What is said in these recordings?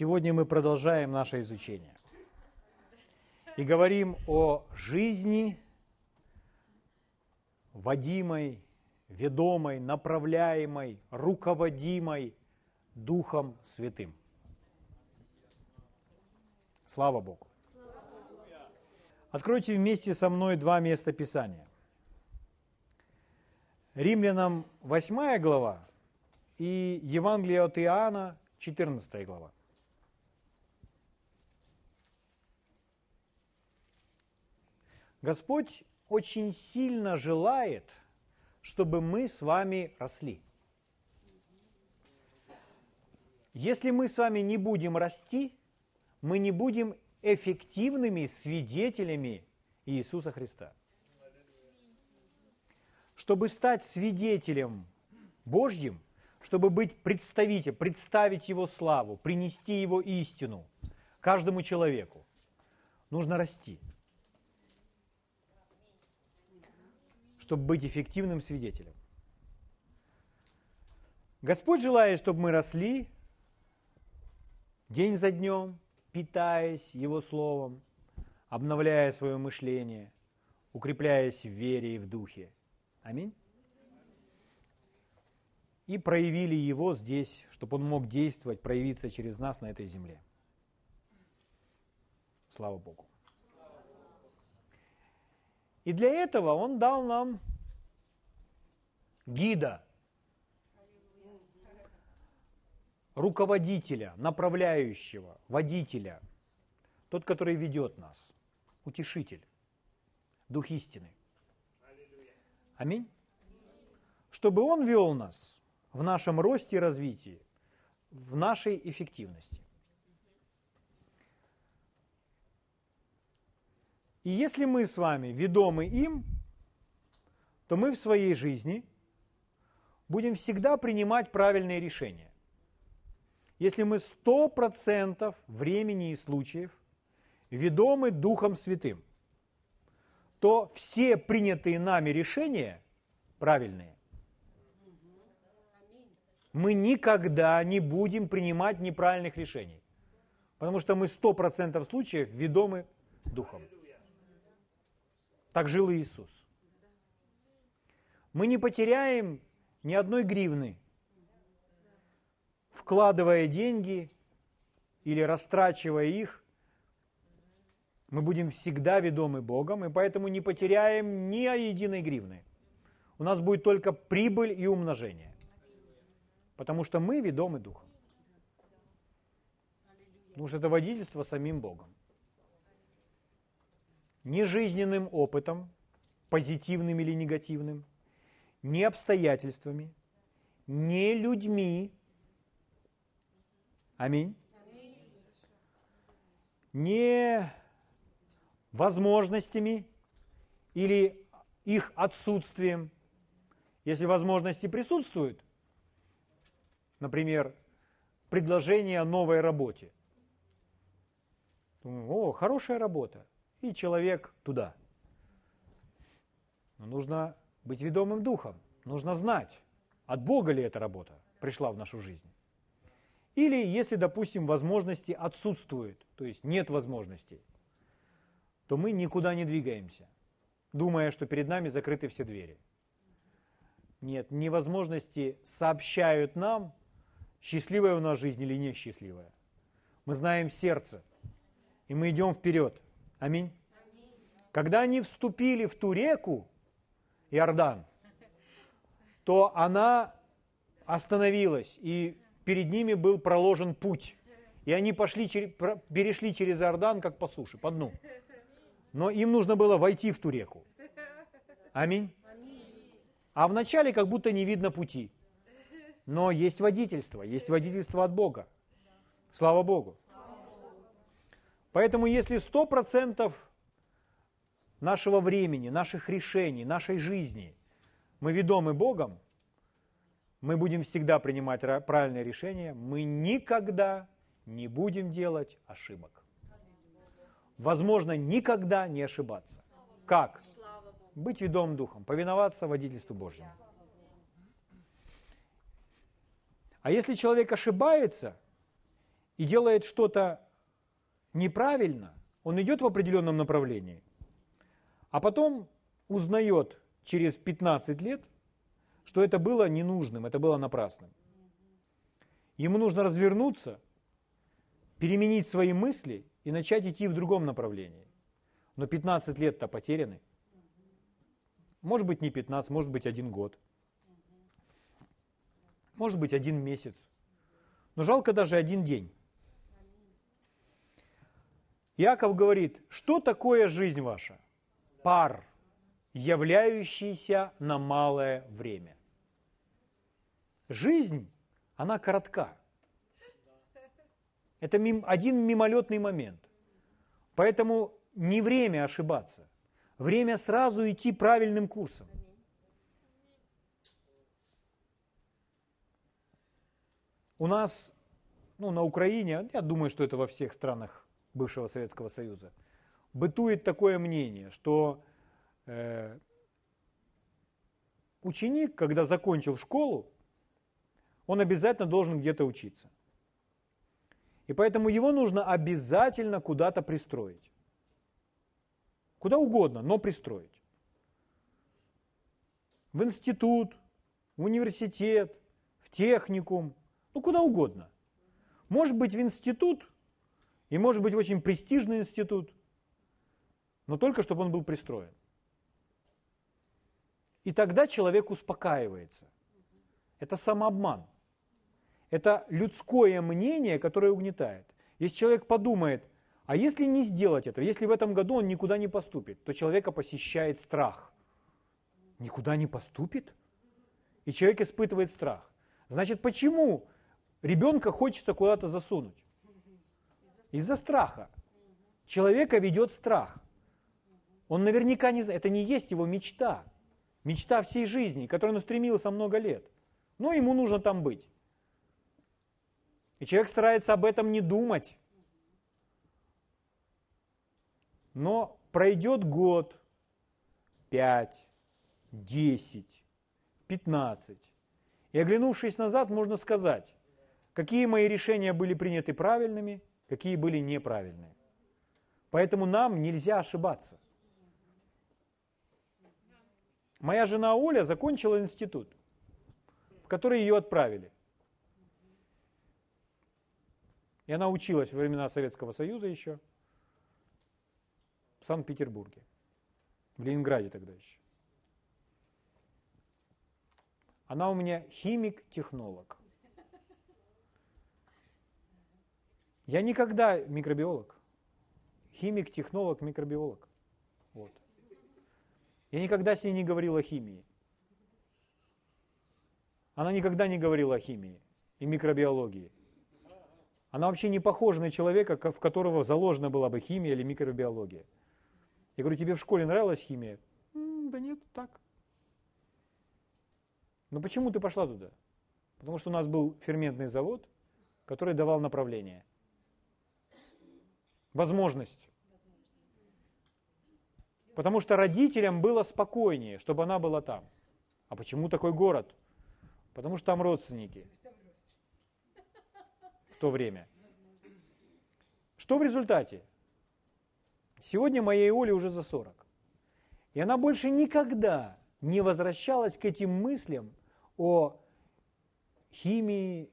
Сегодня мы продолжаем наше изучение и говорим о жизни, водимой, ведомой, направляемой, руководимой Духом Святым. Слава Богу. Откройте вместе со мной два места Писания. Римлянам 8 глава и Евангелие от Иоанна 14 глава. Господь очень сильно желает, чтобы мы с вами росли. Если мы с вами не будем расти, мы не будем эффективными свидетелями Иисуса Христа. Чтобы стать свидетелем Божьим, чтобы быть представителем, представить Его славу, принести Его истину каждому человеку, нужно расти – чтобы быть эффективным свидетелем. Господь желает, чтобы мы росли день за днем, питаясь Его Словом, обновляя свое мышление, укрепляясь в вере и в духе. Аминь. И проявили Его здесь, чтобы Он мог действовать, проявиться через нас на этой земле. Слава Богу. И для этого Он дал нам гида, руководителя, направляющего, водителя, тот, который ведет нас, утешитель, дух истины. Аминь. Чтобы он вел нас в нашем росте и развитии, в нашей эффективности. И если мы с вами ведомы им, то мы в своей жизни будем всегда принимать правильные решения. Если мы сто процентов времени и случаев ведомы Духом Святым, то все принятые нами решения правильные. Мы никогда не будем принимать неправильных решений, потому что мы сто процентов случаев ведомы Духом. Так жил Иисус. Мы не потеряем ни одной гривны, вкладывая деньги или растрачивая их, мы будем всегда ведомы Богом, и поэтому не потеряем ни единой гривны. У нас будет только прибыль и умножение. Потому что мы ведомы Духом. Потому что это водительство самим Богом ни жизненным опытом, позитивным или негативным, ни обстоятельствами, ни людьми. Аминь. Не возможностями или их отсутствием. Если возможности присутствуют, например, предложение о новой работе. О, хорошая работа и человек туда. Но нужно быть ведомым духом, нужно знать, от Бога ли эта работа пришла в нашу жизнь. Или если, допустим, возможности отсутствуют, то есть нет возможностей, то мы никуда не двигаемся, думая, что перед нами закрыты все двери. Нет, невозможности сообщают нам, счастливая у нас жизнь или несчастливая. Мы знаем сердце, и мы идем вперед – Аминь. Когда они вступили в ту реку, Иордан, то она остановилась, и перед ними был проложен путь. И они пошли, перешли через Иордан, как по суше, по дну. Но им нужно было войти в ту реку. Аминь. А вначале как будто не видно пути. Но есть водительство, есть водительство от Бога. Слава Богу. Поэтому если сто процентов нашего времени, наших решений, нашей жизни мы ведомы Богом, мы будем всегда принимать правильные решения, мы никогда не будем делать ошибок. Возможно, никогда не ошибаться. Как? Быть ведомым духом, повиноваться водительству Божьему. А если человек ошибается и делает что-то неправильно, он идет в определенном направлении, а потом узнает через 15 лет, что это было ненужным, это было напрасным. Ему нужно развернуться, переменить свои мысли и начать идти в другом направлении. Но 15 лет-то потеряны. Может быть не 15, может быть один год. Может быть один месяц. Но жалко даже один день. Иаков говорит, что такое жизнь ваша? Пар, являющийся на малое время. Жизнь, она коротка. Это один мимолетный момент. Поэтому не время ошибаться. Время сразу идти правильным курсом. У нас, ну, на Украине, я думаю, что это во всех странах бывшего Советского Союза, бытует такое мнение, что э, ученик, когда закончил школу, он обязательно должен где-то учиться. И поэтому его нужно обязательно куда-то пристроить. Куда угодно, но пристроить. В институт, в университет, в техникум, ну куда угодно. Может быть в институт, и может быть очень престижный институт, но только чтобы он был пристроен. И тогда человек успокаивается. Это самообман. Это людское мнение, которое угнетает. Если человек подумает, а если не сделать этого, если в этом году он никуда не поступит, то человека посещает страх. Никуда не поступит? И человек испытывает страх. Значит, почему ребенка хочется куда-то засунуть? Из-за страха. Человека ведет страх. Он наверняка не знает, это не есть его мечта. Мечта всей жизни, которой он стремился много лет. Но ему нужно там быть. И человек старается об этом не думать. Но пройдет год, пять, десять, пятнадцать. И оглянувшись назад, можно сказать, какие мои решения были приняты правильными, какие были неправильные. Поэтому нам нельзя ошибаться. Моя жена Оля закончила институт, в который ее отправили. И она училась во времена Советского Союза еще – в Санкт-Петербурге, в Ленинграде тогда еще. Она у меня химик-технолог. Я никогда микробиолог. Химик, технолог, микробиолог. Вот. Я никогда с ней не говорил о химии. Она никогда не говорила о химии и микробиологии. Она вообще не похожа на человека, в которого заложена была бы химия или микробиология. Я говорю, тебе в школе нравилась химия? Да нет, так. Но почему ты пошла туда? Потому что у нас был ферментный завод, который давал направление. Возможность. Потому что родителям было спокойнее, чтобы она была там. А почему такой город? Потому что там родственники. В то время. Что в результате? Сегодня моей Оле уже за 40. И она больше никогда не возвращалась к этим мыслям о химии,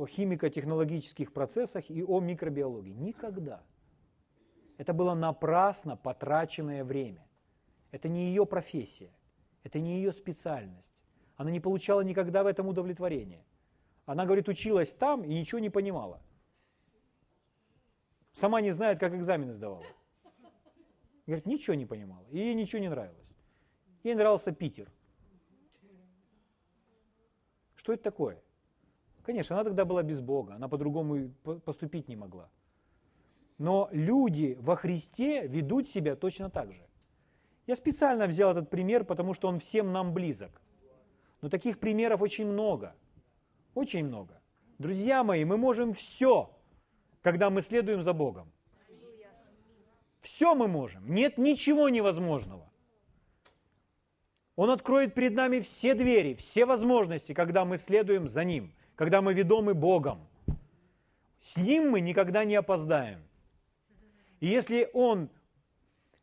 о химико-технологических процессах и о микробиологии. Никогда. Это было напрасно потраченное время. Это не ее профессия, это не ее специальность. Она не получала никогда в этом удовлетворения. Она, говорит, училась там и ничего не понимала. Сама не знает, как экзамены сдавала. Говорит, ничего не понимала. И ей ничего не нравилось. Ей нравился Питер. Что это такое? Конечно, она тогда была без Бога, она по-другому поступить не могла. Но люди во Христе ведут себя точно так же. Я специально взял этот пример, потому что он всем нам близок. Но таких примеров очень много. Очень много. Друзья мои, мы можем все, когда мы следуем за Богом. Все мы можем. Нет ничего невозможного. Он откроет перед нами все двери, все возможности, когда мы следуем за Ним, когда мы ведомы Богом. с Ним мы никогда не опоздаем. И если Он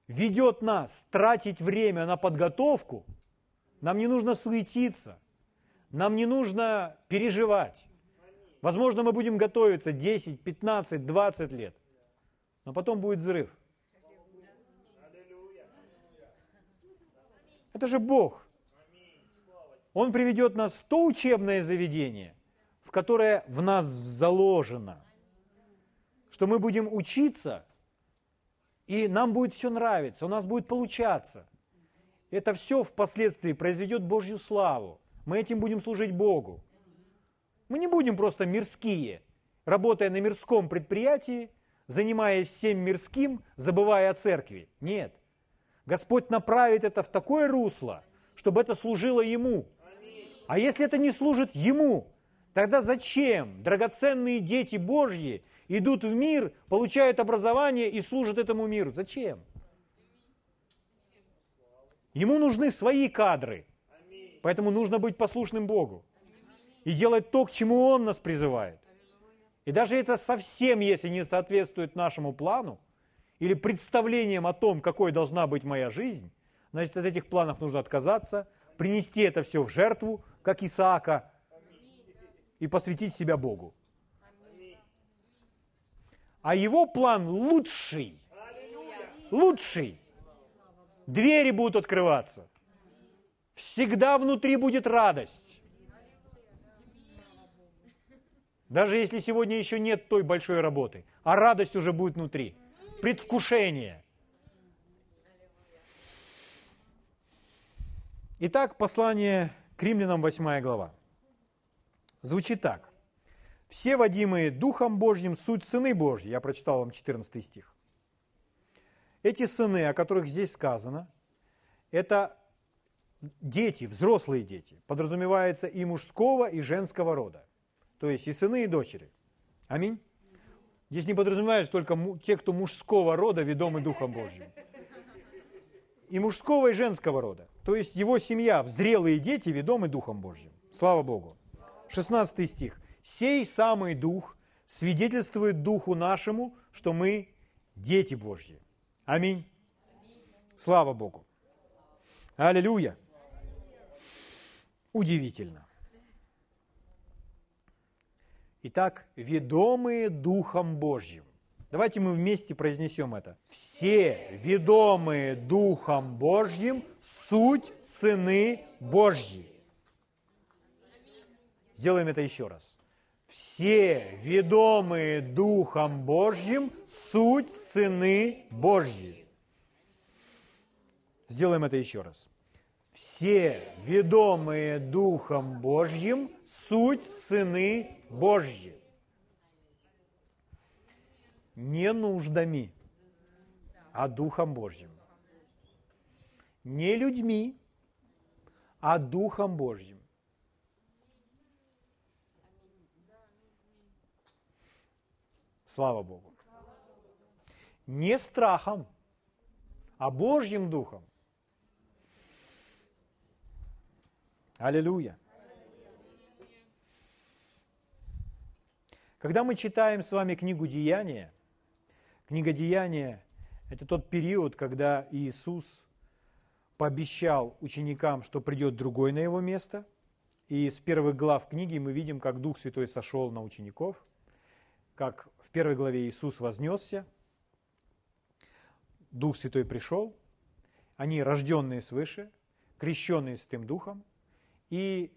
ведет нас тратить время на подготовку, нам не нужно суетиться, нам не нужно переживать. Возможно, мы будем готовиться 10, 15, 20 лет, но потом будет взрыв. Это же Бог. Он приведет нас в то учебное заведение, в которое в нас заложено, что мы будем учиться – и нам будет все нравиться, у нас будет получаться. Это все впоследствии произведет Божью славу. Мы этим будем служить Богу. Мы не будем просто мирские, работая на мирском предприятии, занимаясь всем мирским, забывая о церкви. Нет. Господь направит это в такое русло, чтобы это служило Ему. А если это не служит Ему, тогда зачем драгоценные дети Божьи идут в мир, получают образование и служат этому миру. Зачем? Ему нужны свои кадры. Поэтому нужно быть послушным Богу. И делать то, к чему Он нас призывает. И даже это совсем, если не соответствует нашему плану или представлениям о том, какой должна быть моя жизнь, значит, от этих планов нужно отказаться, принести это все в жертву, как Исаака, и посвятить себя Богу а его план лучший. Лучший. Двери будут открываться. Всегда внутри будет радость. Даже если сегодня еще нет той большой работы, а радость уже будет внутри. Предвкушение. Итак, послание к римлянам 8 глава. Звучит так. Все водимые Духом Божьим суть сыны Божьи. Я прочитал вам 14 стих. Эти сыны, о которых здесь сказано, это дети, взрослые дети. Подразумевается и мужского, и женского рода. То есть и сыны, и дочери. Аминь. Здесь не подразумевается только те, кто мужского рода, ведомы Духом Божьим. И мужского, и женского рода. То есть его семья, взрелые дети, ведомы Духом Божьим. Слава Богу. 16 стих. Сей самый Дух свидетельствует Духу нашему, что мы дети Божьи. Аминь. Слава Богу. Аллилуйя. Удивительно. Итак, ведомые Духом Божьим. Давайте мы вместе произнесем это. Все ведомые Духом Божьим суть сыны Божьи. Сделаем это еще раз все ведомые Духом Божьим суть сыны Божьи. Сделаем это еще раз. Все ведомые Духом Божьим суть сыны Божьи. Не нуждами, а Духом Божьим. Не людьми, а Духом Божьим. Слава Богу. Не страхом, а Божьим Духом. Аллилуйя. Когда мы читаем с вами книгу Деяния, книга Деяния – это тот период, когда Иисус пообещал ученикам, что придет другой на его место. И с первых глав книги мы видим, как Дух Святой сошел на учеников, как в первой главе Иисус вознесся, Дух Святой пришел, они рожденные свыше, крещенные Святым Духом, и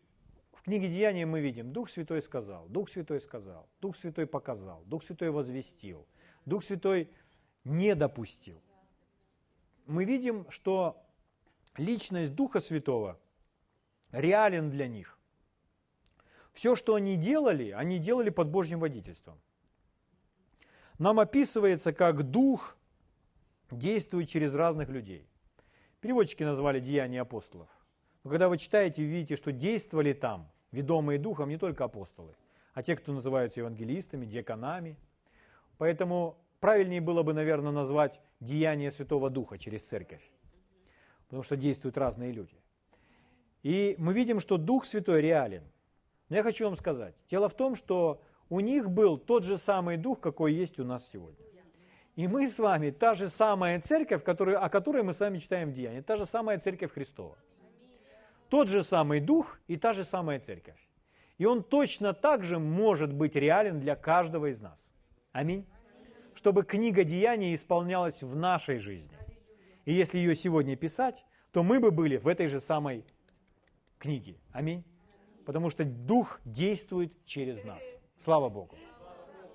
в книге Деяния мы видим, Дух Святой сказал, Дух Святой сказал, Дух Святой показал, Дух Святой возвестил, Дух Святой не допустил. Мы видим, что личность Духа Святого реален для них. Все, что они делали, они делали под Божьим водительством нам описывается, как дух действует через разных людей. Переводчики назвали «деяния апостолов». Но когда вы читаете, видите, что действовали там, ведомые духом, не только апостолы, а те, кто называются евангелистами, диаконами. Поэтому правильнее было бы, наверное, назвать «деяние Святого Духа» через церковь, потому что действуют разные люди. И мы видим, что Дух Святой реален. Но я хочу вам сказать, дело в том, что у них был тот же самый дух, какой есть у нас сегодня. И мы с вами та же самая церковь, которую, о которой мы с вами читаем в Деянии, та же самая церковь Христова. Тот же самый дух и та же самая церковь. И он точно так же может быть реален для каждого из нас. Аминь. Чтобы книга Деяний исполнялась в нашей жизни. И если ее сегодня писать, то мы бы были в этой же самой книге. Аминь. Потому что Дух действует через нас. Слава Богу.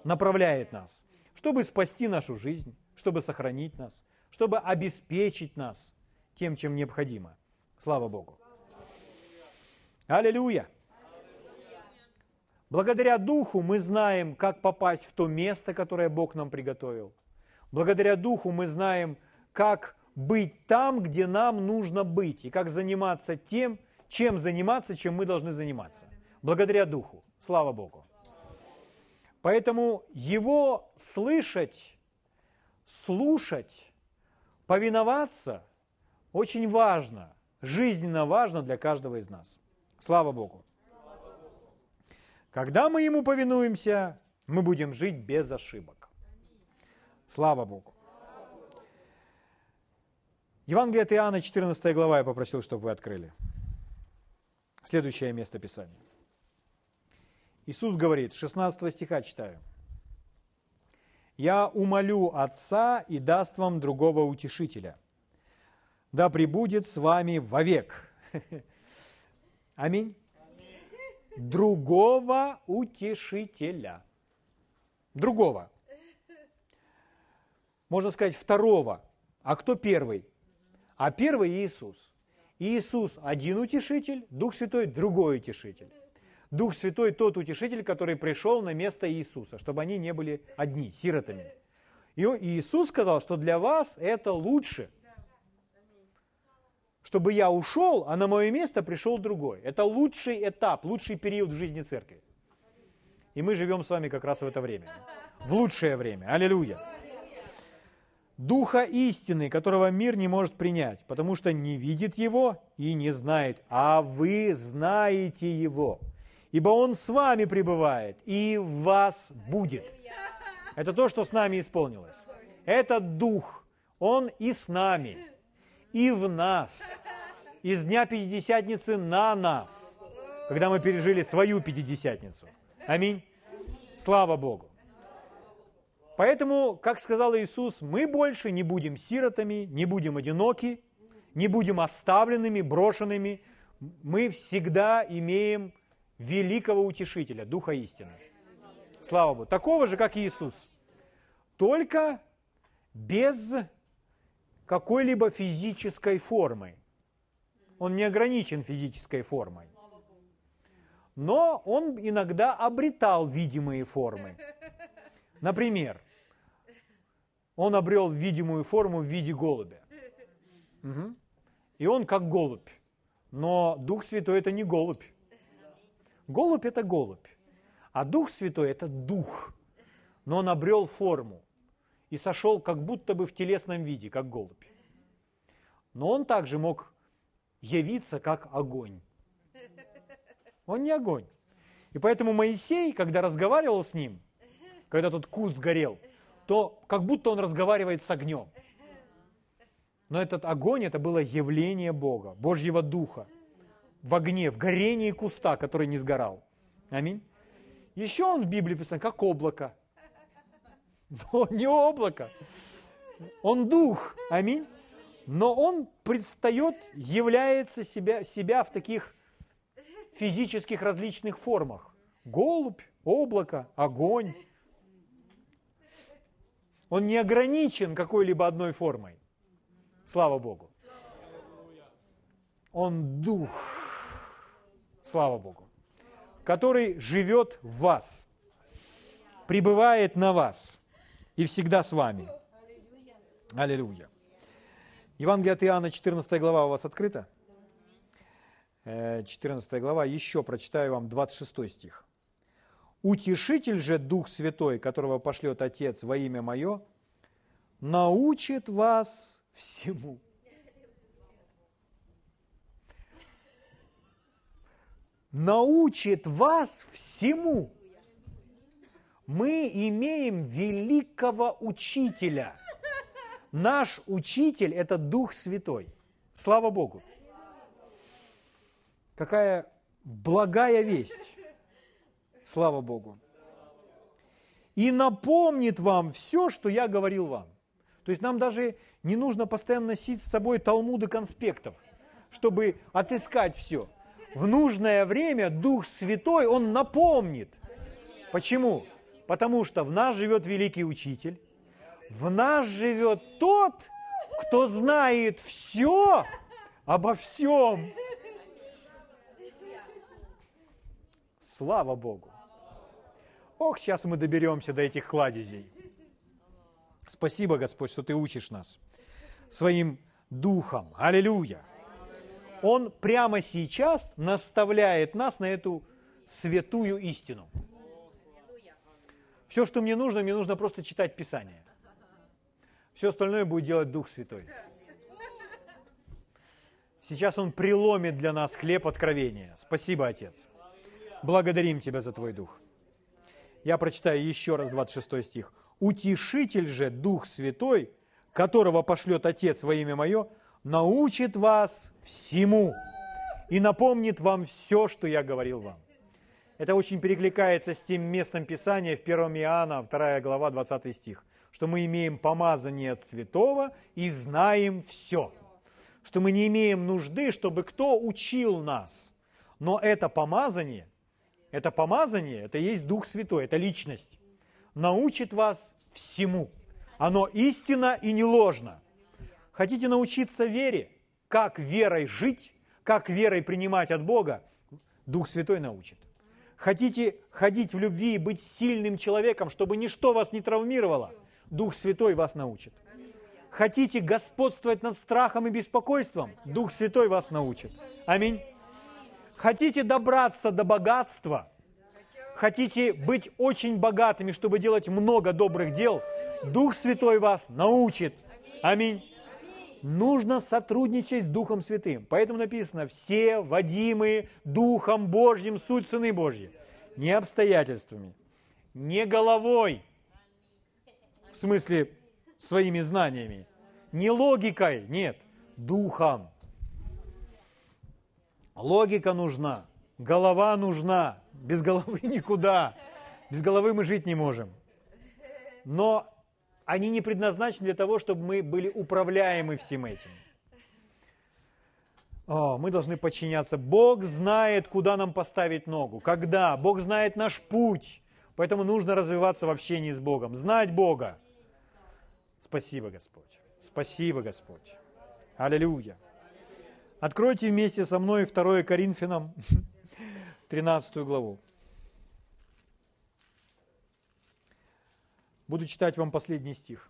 Направляет нас, чтобы спасти нашу жизнь, чтобы сохранить нас, чтобы обеспечить нас тем, чем необходимо. Слава Богу. Аллилуйя. Благодаря Духу мы знаем, как попасть в то место, которое Бог нам приготовил. Благодаря Духу мы знаем, как быть там, где нам нужно быть, и как заниматься тем, чем заниматься, чем мы должны заниматься. Благодаря Духу. Слава Богу. Поэтому Его слышать, слушать, повиноваться очень важно, жизненно важно для каждого из нас. Слава Богу. Когда мы Ему повинуемся, мы будем жить без ошибок. Слава Богу. Евангелие от Иоанна, 14 глава, я попросил, чтобы вы открыли. Следующее место Писания. Иисус говорит, 16 стиха читаю. «Я умолю Отца и даст вам другого утешителя, да пребудет с вами вовек». Аминь. Другого утешителя. Другого. Можно сказать, второго. А кто первый? А первый Иисус. Иисус один утешитель, Дух Святой другой утешитель. Дух Святой тот утешитель, который пришел на место Иисуса, чтобы они не были одни, сиротами. И Иисус сказал, что для вас это лучше, чтобы я ушел, а на мое место пришел другой. Это лучший этап, лучший период в жизни церкви. И мы живем с вами как раз в это время. В лучшее время. Аллилуйя. Духа истины, которого мир не может принять, потому что не видит его и не знает, а вы знаете его, ибо он с вами пребывает и в вас будет. Это то, что с нами исполнилось. Этот Дух, Он и с нами, и в нас, из Дня Пятидесятницы на нас, когда мы пережили свою Пятидесятницу. Аминь. Слава Богу. Поэтому, как сказал Иисус, мы больше не будем сиротами, не будем одиноки, не будем оставленными, брошенными. Мы всегда имеем великого утешителя, Духа истины. Слава Богу. Такого же, как Иисус. Только без какой-либо физической формы. Он не ограничен физической формой. Но он иногда обретал видимые формы. Например, он обрел видимую форму в виде голубя. Угу. И он как голубь. Но Дух Святой это не голубь. Голубь это голубь. А Дух Святой это дух. Но он обрел форму и сошел как будто бы в телесном виде, как голубь. Но он также мог явиться как огонь. Он не огонь. И поэтому Моисей, когда разговаривал с ним, когда тот куст горел, то как будто он разговаривает с огнем. Но этот огонь, это было явление Бога, Божьего Духа в огне, в горении куста, который не сгорал. Аминь. Еще он в Библии писан как облако. Но не облако. Он дух. Аминь. Но он предстает, является себя, себя в таких физических различных формах. Голубь, облако, огонь, он не ограничен какой-либо одной формой. Слава Богу. Он дух. Слава Богу. Который живет в вас, пребывает на вас и всегда с вами. Аллилуйя. Евангелие от Иоанна, 14 глава у вас открыта? 14 э, глава, еще прочитаю вам 26 стих. Утешитель же Дух Святой, которого пошлет Отец во имя Мое, научит вас всему. Научит вас всему. Мы имеем великого учителя. Наш учитель – это Дух Святой. Слава Богу. Какая благая весть. Слава Богу. И напомнит вам все, что я говорил вам. То есть нам даже не нужно постоянно носить с собой талмуды конспектов, чтобы отыскать все. В нужное время Дух Святой, Он напомнит. Почему? Потому что в нас живет великий учитель, в нас живет тот, кто знает все обо всем. Слава Богу. Ох, сейчас мы доберемся до этих кладезей. Спасибо, Господь, что Ты учишь нас своим духом. Аллилуйя. Он прямо сейчас наставляет нас на эту святую истину. Все, что мне нужно, мне нужно просто читать Писание. Все остальное будет делать Дух Святой. Сейчас Он преломит для нас хлеб откровения. Спасибо, Отец. Благодарим Тебя за Твой Дух. Я прочитаю еще раз 26 стих. «Утешитель же, Дух Святой, которого пошлет Отец во имя Мое, научит вас всему и напомнит вам все, что я говорил вам». Это очень перекликается с тем местом Писания в 1 Иоанна, 2 глава, 20 стих, что мы имеем помазание от святого и знаем все. Что мы не имеем нужды, чтобы кто учил нас. Но это помазание – это помазание, это есть Дух Святой, это личность. Научит вас всему. Оно истинно и не ложно. Хотите научиться вере? Как верой жить? Как верой принимать от Бога? Дух Святой научит. Хотите ходить в любви и быть сильным человеком, чтобы ничто вас не травмировало? Дух Святой вас научит. Хотите господствовать над страхом и беспокойством? Дух Святой вас научит. Аминь. Хотите добраться до богатства? Хотите быть очень богатыми, чтобы делать много добрых дел? Дух Святой вас научит. Аминь. Нужно сотрудничать с Духом Святым. Поэтому написано, все водимые Духом Божьим, суть Сыны Божьи. Не обстоятельствами, не головой, в смысле своими знаниями, не логикой, нет, Духом. Логика нужна, голова нужна. Без головы никуда. Без головы мы жить не можем. Но они не предназначены для того, чтобы мы были управляемы всем этим. О, мы должны подчиняться. Бог знает, куда нам поставить ногу, когда. Бог знает наш путь. Поэтому нужно развиваться в общении с Богом, знать Бога. Спасибо, Господь. Спасибо, Господь. Аллилуйя. Откройте вместе со мной 2 Коринфянам 13 главу. Буду читать вам последний стих.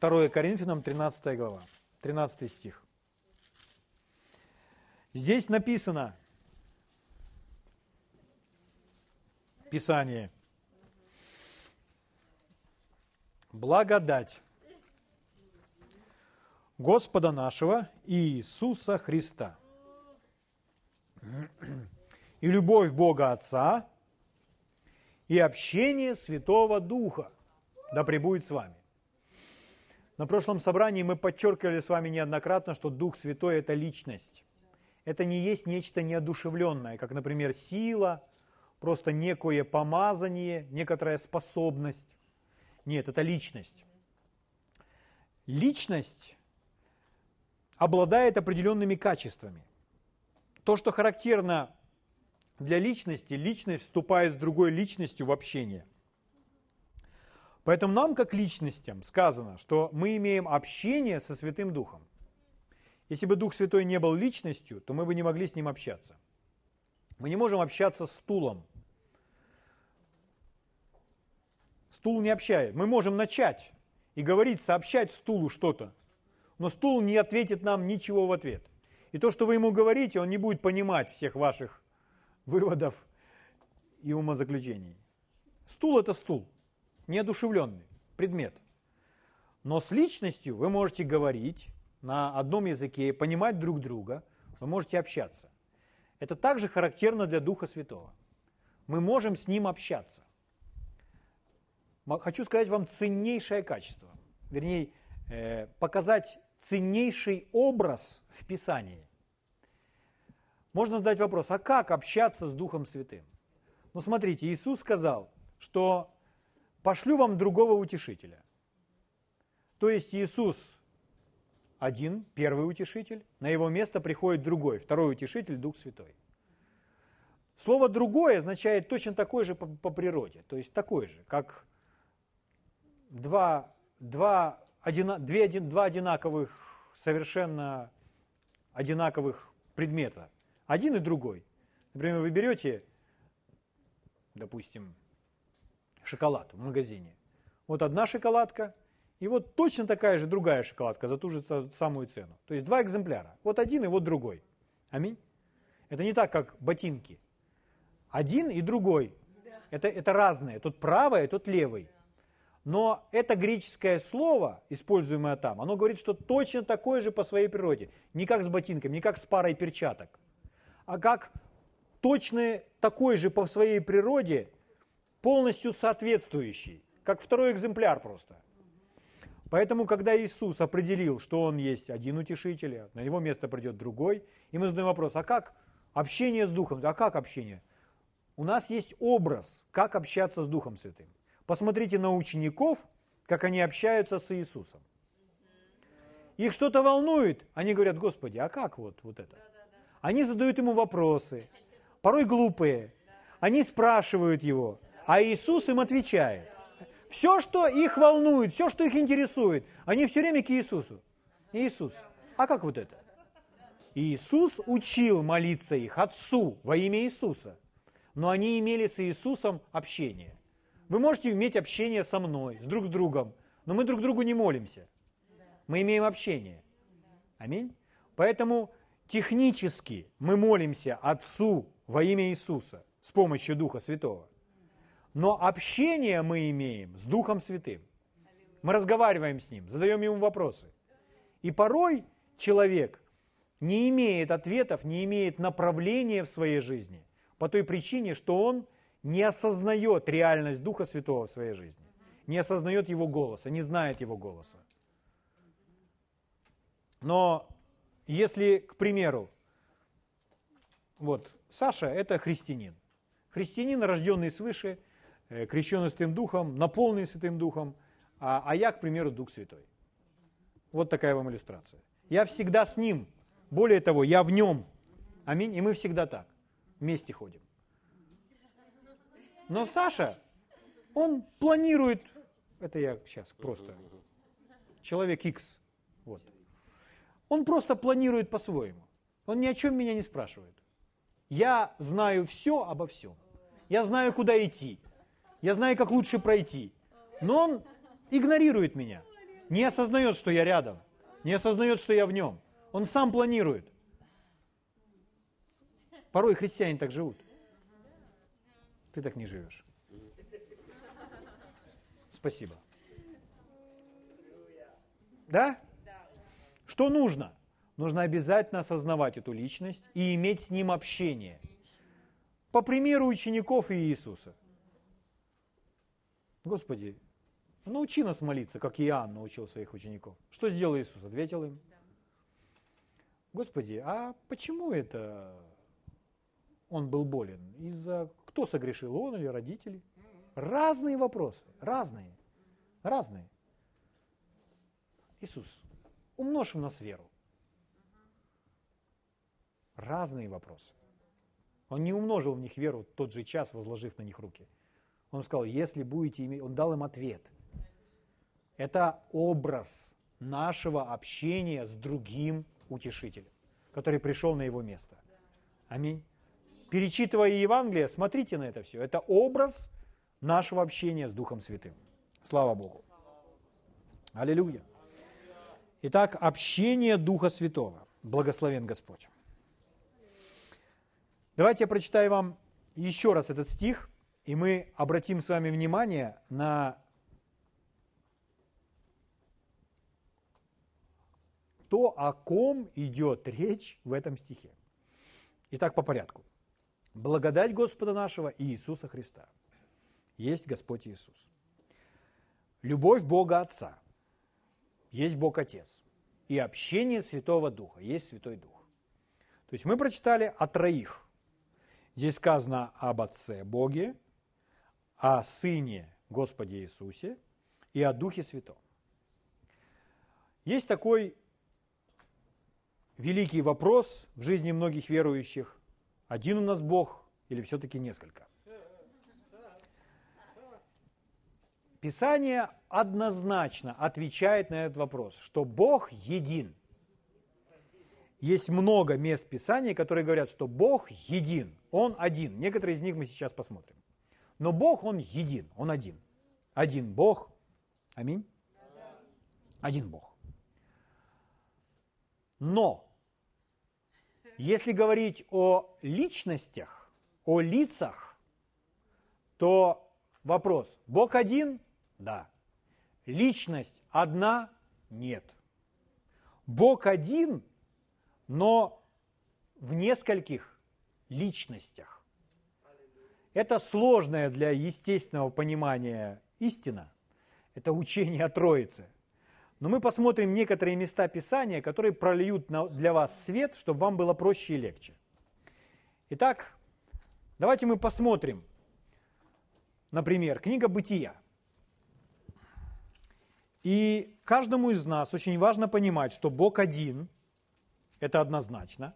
2 Коринфянам 13 глава, 13 стих. Здесь написано Писание. Благодать Господа нашего Иисуса Христа и любовь Бога Отца и общение Святого Духа да пребудет с вами. На прошлом собрании мы подчеркивали с вами неоднократно, что Дух Святой – это личность. Это не есть нечто неодушевленное, как, например, сила, просто некое помазание, некоторая способность. Нет, это личность. Личность обладает определенными качествами. То, что характерно для личности, личность вступает с другой личностью в общение. Поэтому нам, как личностям, сказано, что мы имеем общение со Святым Духом. Если бы Дух Святой не был личностью, то мы бы не могли с ним общаться. Мы не можем общаться с стулом. Стул не общает. Мы можем начать и говорить, сообщать стулу что-то но стул не ответит нам ничего в ответ. И то, что вы ему говорите, он не будет понимать всех ваших выводов и умозаключений. Стул – это стул, неодушевленный предмет. Но с личностью вы можете говорить на одном языке, понимать друг друга, вы можете общаться. Это также характерно для Духа Святого. Мы можем с Ним общаться. хочу сказать вам ценнейшее качество. Вернее, э, показать ценнейший образ в Писании. Можно задать вопрос, а как общаться с Духом Святым? Ну смотрите, Иисус сказал, что пошлю вам другого утешителя. То есть Иисус один, первый утешитель, на его место приходит другой, второй утешитель, Дух Святой. Слово «другой» означает точно такой же по, по природе, то есть такой же, как два, два, одина, две, один, два одинаковых, совершенно одинаковых предмета. Один и другой. Например, вы берете, допустим, шоколад в магазине. Вот одна шоколадка, и вот точно такая же другая шоколадка за ту же самую цену. То есть два экземпляра. Вот один и вот другой. Аминь. Это не так, как ботинки. Один и другой. Это, это разные. Тут правый, тут левый. Но это греческое слово, используемое там, оно говорит, что точно такое же по своей природе. Не как с ботинками, не как с парой перчаток, а как точно такой же по своей природе, полностью соответствующий, как второй экземпляр просто. Поэтому, когда Иисус определил, что Он есть один утешитель, на Его место придет другой, и мы задаем вопрос, а как общение с Духом? А как общение? У нас есть образ, как общаться с Духом Святым. Посмотрите на учеников, как они общаются с Иисусом. Их что-то волнует, они говорят, Господи, а как вот, вот это? Они задают ему вопросы, порой глупые. Они спрашивают его, а Иисус им отвечает. Все, что их волнует, все, что их интересует, они все время к Иисусу. Иисус, а как вот это? Иисус учил молиться их Отцу во имя Иисуса, но они имели с Иисусом общение. Вы можете иметь общение со мной, с друг с другом, но мы друг другу не молимся. Мы имеем общение. Аминь. Поэтому технически мы молимся Отцу во имя Иисуса с помощью Духа Святого. Но общение мы имеем с Духом Святым. Мы разговариваем с Ним, задаем Ему вопросы. И порой человек не имеет ответов, не имеет направления в своей жизни по той причине, что он не осознает реальность Духа Святого в своей жизни, не осознает Его голоса, не знает Его голоса. Но если, к примеру, вот Саша – это христианин. Христианин, рожденный свыше, э, крещенный Святым Духом, наполненный Святым Духом, а, а я, к примеру, Дух Святой. Вот такая вам иллюстрация. Я всегда с Ним. Более того, я в Нем. Аминь. И мы всегда так. Вместе ходим. Но Саша, он планирует, это я сейчас просто, человек X, вот. Он просто планирует по-своему. Он ни о чем меня не спрашивает. Я знаю все обо всем. Я знаю, куда идти. Я знаю, как лучше пройти. Но он игнорирует меня. Не осознает, что я рядом. Не осознает, что я в нем. Он сам планирует. Порой христиане так живут. Ты так не живешь. Спасибо. Да? Что нужно? Нужно обязательно осознавать эту личность и иметь с ним общение. По примеру учеников Иисуса. Господи, научи нас молиться, как Иоанн научил своих учеников. Что сделал Иисус? Ответил им. Господи, а почему это он был болен? Из-за кто согрешил, он или родители? Разные вопросы, разные, разные. Иисус, умножь в нас веру. Разные вопросы. Он не умножил в них веру тот же час, возложив на них руки. Он сказал, если будете иметь... Он дал им ответ. Это образ нашего общения с другим утешителем, который пришел на его место. Аминь перечитывая Евангелие, смотрите на это все. Это образ нашего общения с Духом Святым. Слава Богу. Аллилуйя. Итак, общение Духа Святого. Благословен Господь. Давайте я прочитаю вам еще раз этот стих, и мы обратим с вами внимание на то, о ком идет речь в этом стихе. Итак, по порядку благодать Господа нашего и Иисуса Христа. Есть Господь Иисус. любовь Бога Отца, есть Бог Отец, и общение Святого Духа, есть Святой Дух. То есть мы прочитали о троих. Здесь сказано об Отце Боге, о Сыне Господе Иисусе и о Духе Святом. Есть такой великий вопрос в жизни многих верующих. Один у нас Бог или все-таки несколько? Писание однозначно отвечает на этот вопрос, что Бог един. Есть много мест Писания, которые говорят, что Бог един, Он один. Некоторые из них мы сейчас посмотрим. Но Бог, Он един, Он один. Один Бог. Аминь. Один Бог. Но, если говорить о личностях, о лицах, то вопрос, Бог один? Да. Личность одна? Нет. Бог один, но в нескольких личностях. Это сложная для естественного понимания истина. Это учение о Троице. Но мы посмотрим некоторые места Писания, которые прольют для вас свет, чтобы вам было проще и легче. Итак, давайте мы посмотрим, например, книга Бытия. И каждому из нас очень важно понимать, что Бог один, это однозначно,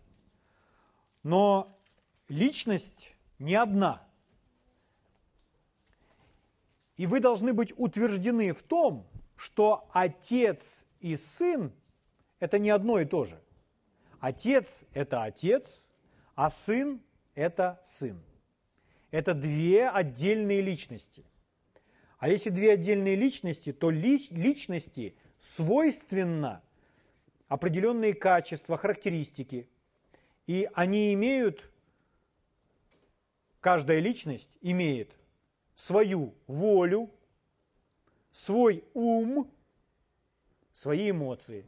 но личность не одна. И вы должны быть утверждены в том, что отец и сын – это не одно и то же. Отец – это отец, а сын – это сын. Это две отдельные личности. А если две отдельные личности, то личности свойственно определенные качества, характеристики. И они имеют, каждая личность имеет свою волю, свой ум, свои эмоции.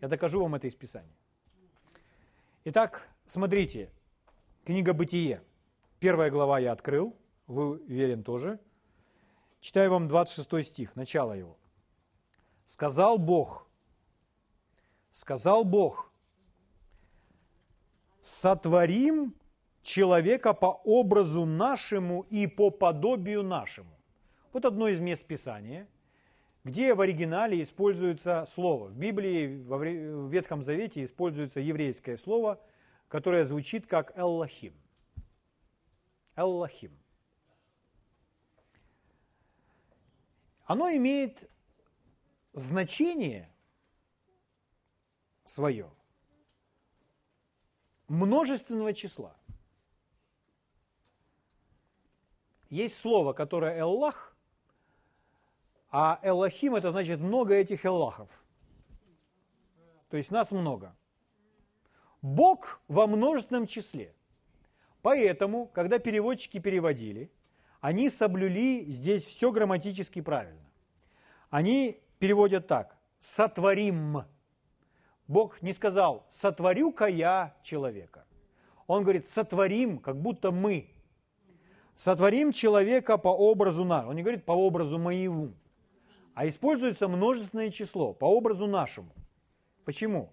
Я докажу вам это из Писания. Итак, смотрите, книга «Бытие». Первая глава я открыл, вы уверен тоже. Читаю вам 26 стих, начало его. «Сказал Бог, сказал Бог, сотворим человека по образу нашему и по подобию нашему. Вот одно из мест Писания, где в оригинале используется слово. В Библии, в Ветхом Завете используется еврейское слово, которое звучит как «эллахим». Эллахим. Оно имеет значение свое множественного числа. Есть слово, которое «эллах», а Элохим это значит много этих Эллахов. То есть нас много. Бог во множественном числе. Поэтому, когда переводчики переводили, они соблюли здесь все грамматически правильно. Они переводят так. Сотворим. Бог не сказал, сотворю-ка я человека. Он говорит, сотворим, как будто мы. Сотворим человека по образу нашему. Он не говорит по образу моему а используется множественное число по образу нашему. Почему?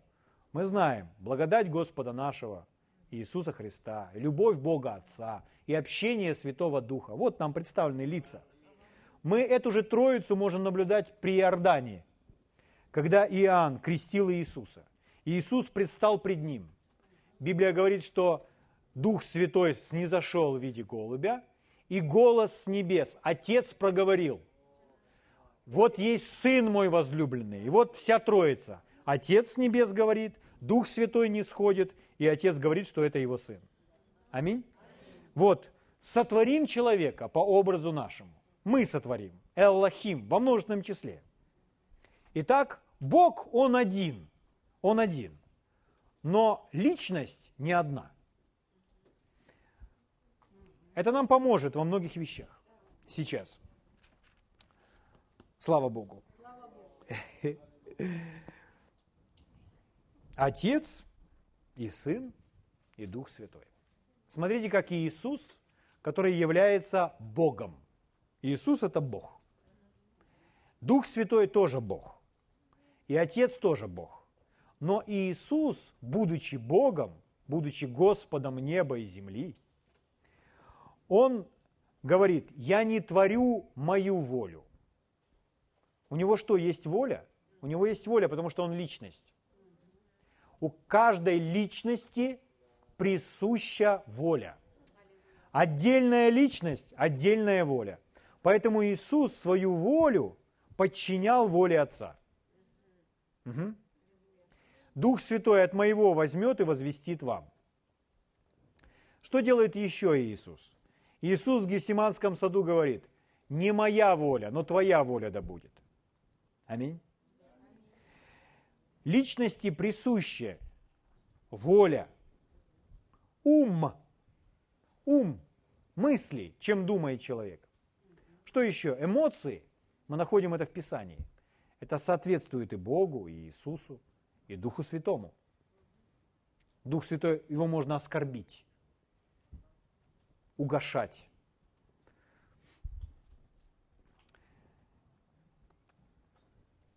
Мы знаем благодать Господа нашего Иисуса Христа, любовь Бога Отца и общение Святого Духа. Вот нам представлены лица. Мы эту же троицу можем наблюдать при Иордании, когда Иоанн крестил Иисуса. Иисус предстал пред ним. Библия говорит, что Дух Святой снизошел в виде голубя, и голос с небес, Отец проговорил, вот есть Сын мой возлюбленный, и вот вся Троица. Отец с небес говорит, Дух Святой не сходит, и Отец говорит, что это Его Сын. Аминь. Вот, сотворим человека по образу нашему. Мы сотворим. Эллахим, во множественном числе. Итак, Бог, Он один. Он один. Но личность не одна. Это нам поможет во многих вещах сейчас. Слава Богу. Отец и Сын и Дух Святой. Смотрите, как Иисус, который является Богом. Иисус – это Бог. Дух Святой тоже Бог. И Отец тоже Бог. Но Иисус, будучи Богом, будучи Господом неба и земли, Он говорит, я не творю мою волю. У него что, есть воля? У него есть воля, потому что он личность. У каждой личности присуща воля. Отдельная личность, отдельная воля. Поэтому Иисус свою волю подчинял воле Отца. Угу. Дух Святой от моего возьмет и возвестит вам. Что делает еще Иисус? Иисус в Гефсиманском саду говорит, не моя воля, но твоя воля да будет. Аминь. Личности присуще воля, ум, ум, мысли, чем думает человек. Что еще? Эмоции. Мы находим это в Писании. Это соответствует и Богу, и Иисусу, и Духу Святому. Дух Святой, его можно оскорбить, угошать.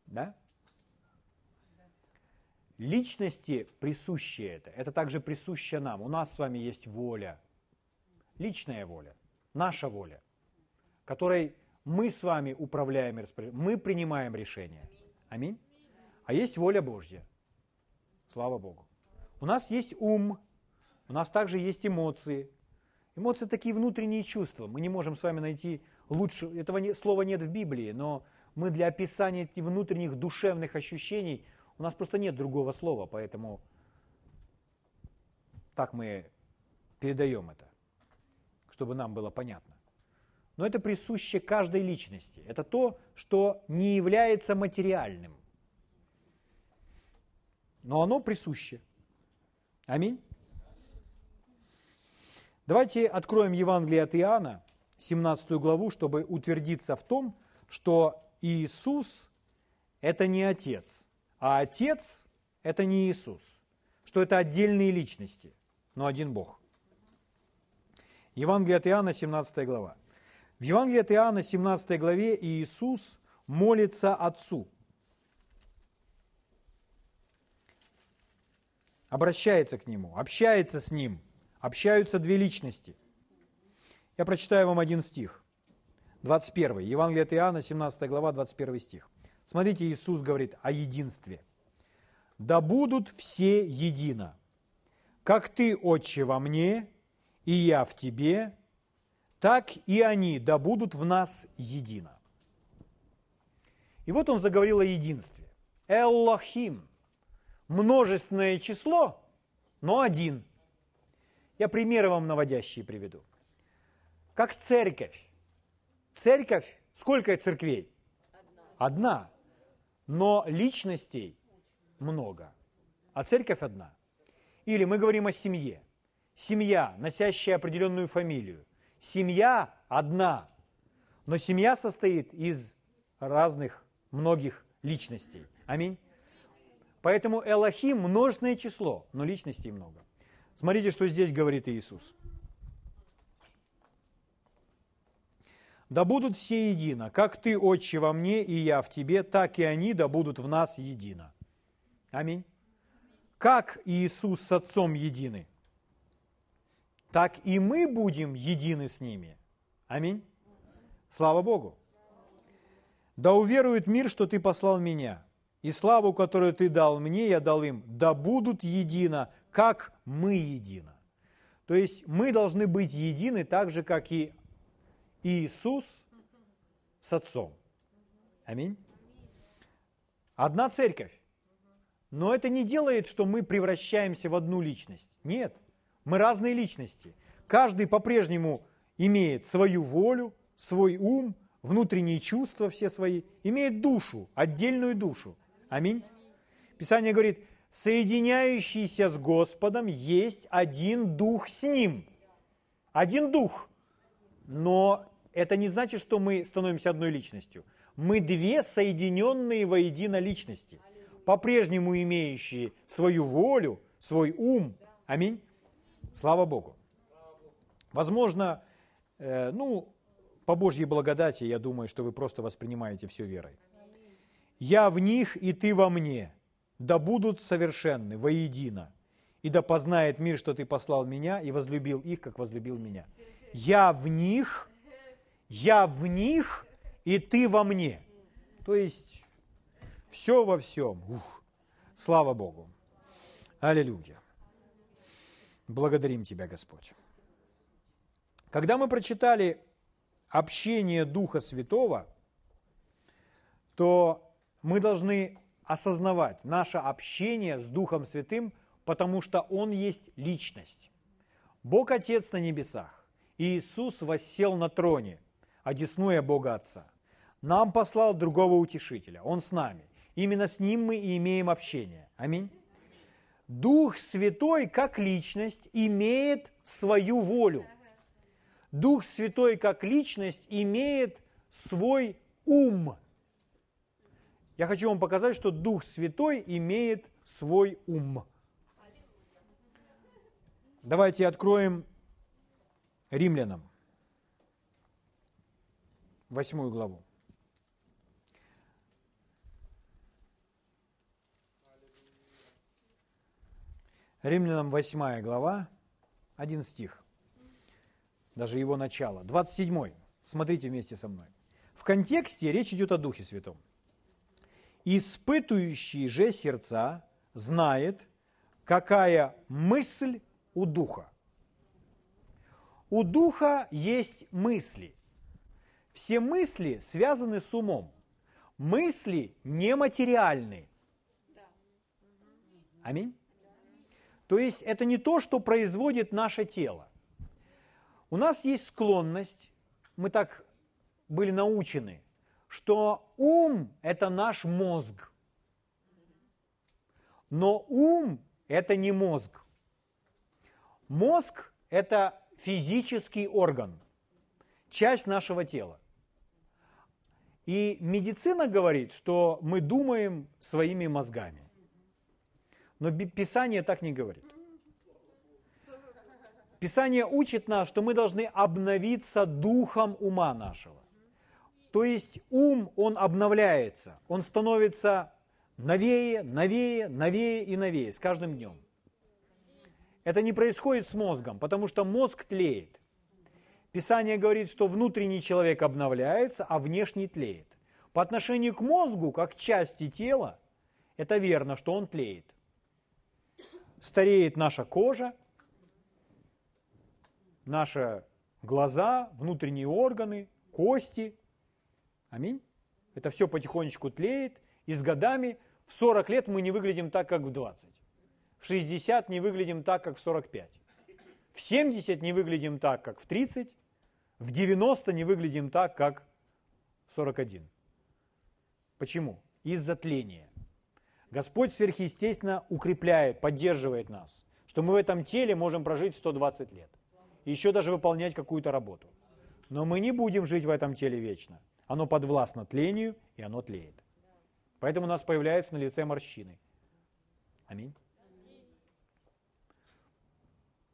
Да? Личности присуще это. Это также присуще нам. У нас с вами есть воля. Личная воля. Наша воля. Которой мы с вами управляем Мы принимаем решения. Аминь. А есть воля Божья. Слава Богу. У нас есть ум. У нас также есть эмоции. Эмоции такие внутренние чувства. Мы не можем с вами найти лучше. Этого не, слова нет в Библии, но мы для описания этих внутренних душевных ощущений – у нас просто нет другого слова, поэтому так мы передаем это, чтобы нам было понятно. Но это присуще каждой личности. Это то, что не является материальным. Но оно присуще. Аминь. Давайте откроем Евангелие от Иоанна, 17 главу, чтобы утвердиться в том, что Иисус – это не Отец – а Отец – это не Иисус, что это отдельные личности, но один Бог. Евангелие от Иоанна, 17 глава. В Евангелии от Иоанна, 17 главе, Иисус молится Отцу. Обращается к Нему, общается с Ним. Общаются две личности. Я прочитаю вам один стих. 21. Евангелие от Иоанна, 17 глава, 21 стих. Смотрите, Иисус говорит о единстве. «Да будут все едино, как Ты, Отче, во мне, и я в Тебе, так и они да будут в нас едино». И вот он заговорил о единстве. Эллохим. Множественное число, но один. Я примеры вам наводящие приведу. Как церковь. Церковь, сколько церквей? Одна. Одна но личностей много, а церковь одна. Или мы говорим о семье. Семья, носящая определенную фамилию. Семья одна, но семья состоит из разных, многих личностей. Аминь. Поэтому Элохим множественное число, но личностей много. Смотрите, что здесь говорит Иисус. Да будут все едино, как Ты, Отче, во мне, и я в Тебе, так и они да будут в нас едино. Аминь. Как Иисус с Отцом едины, так и мы будем едины с ними. Аминь. Слава Богу. Да уверует мир, что Ты послал меня, и славу, которую Ты дал мне, я дал им, да будут едино, как мы едино. То есть мы должны быть едины так же, как и Иисус с Отцом. Аминь. Одна церковь. Но это не делает, что мы превращаемся в одну личность. Нет, мы разные личности. Каждый по-прежнему имеет свою волю, свой ум, внутренние чувства все свои, имеет душу, отдельную душу. Аминь. Писание говорит, соединяющийся с Господом есть один дух с Ним. Один дух. Но это не значит, что мы становимся одной личностью. Мы две соединенные воедино личности, по-прежнему имеющие свою волю, свой ум. Аминь. Слава Богу. Возможно, э, ну, по Божьей благодати, я думаю, что вы просто воспринимаете все верой. Я в них, и ты во мне, да будут совершенны воедино, и да познает мир, что ты послал меня, и возлюбил их, как возлюбил меня. Я в них, я в них, и ты во мне. То есть все во всем. Ух, слава Богу. Аллилуйя. Благодарим Тебя, Господь. Когда мы прочитали общение Духа Святого, то мы должны осознавать наше общение с Духом Святым, потому что Он есть личность. Бог Отец на небесах, и Иисус воссел на троне, одеснуя Бога Отца. Нам послал другого утешителя, Он с нами. Именно с Ним мы и имеем общение. Аминь. Дух Святой, как личность, имеет свою волю. Дух Святой, как личность, имеет свой ум. Я хочу вам показать, что Дух Святой имеет свой ум. Давайте откроем римлянам, восьмую главу. Римлянам 8 глава, 1 стих, даже его начало, 27. Смотрите вместе со мной. В контексте речь идет о Духе Святом. «Испытующий же сердца знает, какая мысль у Духа». У Духа есть мысли. Все мысли связаны с умом. Мысли нематериальны. Аминь. То есть это не то, что производит наше тело. У нас есть склонность, мы так были научены, что ум – это наш мозг. Но ум – это не мозг. Мозг – это физический орган, часть нашего тела. И медицина говорит, что мы думаем своими мозгами. Но Писание так не говорит. Писание учит нас, что мы должны обновиться духом ума нашего. То есть ум, он обновляется, он становится новее, новее, новее и новее с каждым днем. Это не происходит с мозгом, потому что мозг тлеет. Писание говорит, что внутренний человек обновляется, а внешний тлеет. По отношению к мозгу, как части тела, это верно, что он тлеет стареет наша кожа, наши глаза, внутренние органы, кости. Аминь. Это все потихонечку тлеет, и с годами в 40 лет мы не выглядим так, как в 20. В 60 не выглядим так, как в 45. В 70 не выглядим так, как в 30. В 90 не выглядим так, как в 41. Почему? Из-за тления. Господь сверхъестественно укрепляет, поддерживает нас, что мы в этом теле можем прожить 120 лет. И еще даже выполнять какую-то работу. Но мы не будем жить в этом теле вечно. Оно подвластно тлению, и оно тлеет. Поэтому у нас появляются на лице морщины. Аминь.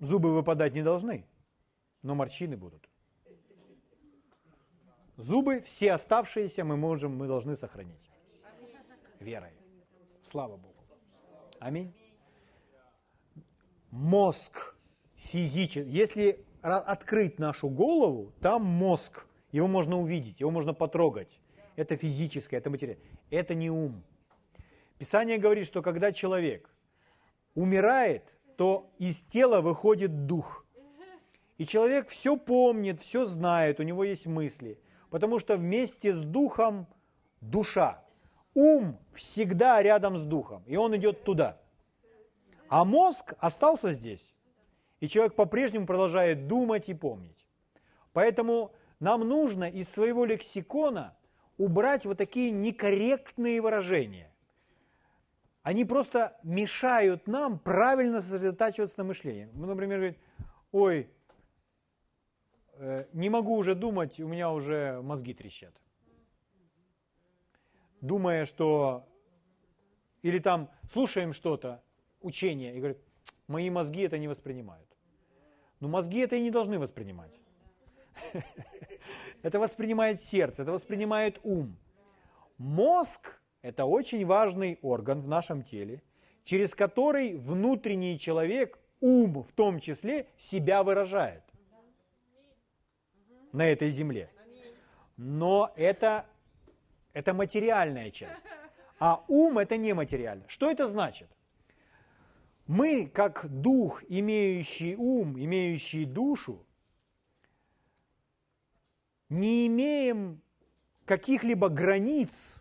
Зубы выпадать не должны, но морщины будут. Зубы, все оставшиеся, мы можем, мы должны сохранить. Верой. Слава Богу. Аминь. Мозг физически. Если открыть нашу голову, там мозг. Его можно увидеть, его можно потрогать. Это физическое, это материал. Это не ум. Писание говорит, что когда человек умирает, то из тела выходит дух. И человек все помнит, все знает, у него есть мысли. Потому что вместе с духом душа. Ум всегда рядом с духом, и он идет туда. А мозг остался здесь. И человек по-прежнему продолжает думать и помнить. Поэтому нам нужно из своего лексикона убрать вот такие некорректные выражения. Они просто мешают нам правильно сосредотачиваться на мышлении. Мы, например, говорим, ой, не могу уже думать, у меня уже мозги трещат думая, что... Или там слушаем что-то, учение, и говорит, мои мозги это не воспринимают. Но мозги это и не должны воспринимать. Это воспринимает сердце, это воспринимает ум. Мозг – это очень важный орган в нашем теле, через который внутренний человек, ум в том числе, себя выражает на этой земле. Но это, это материальная часть. А ум это нематериально. Что это значит? Мы, как дух, имеющий ум, имеющий душу, не имеем каких-либо границ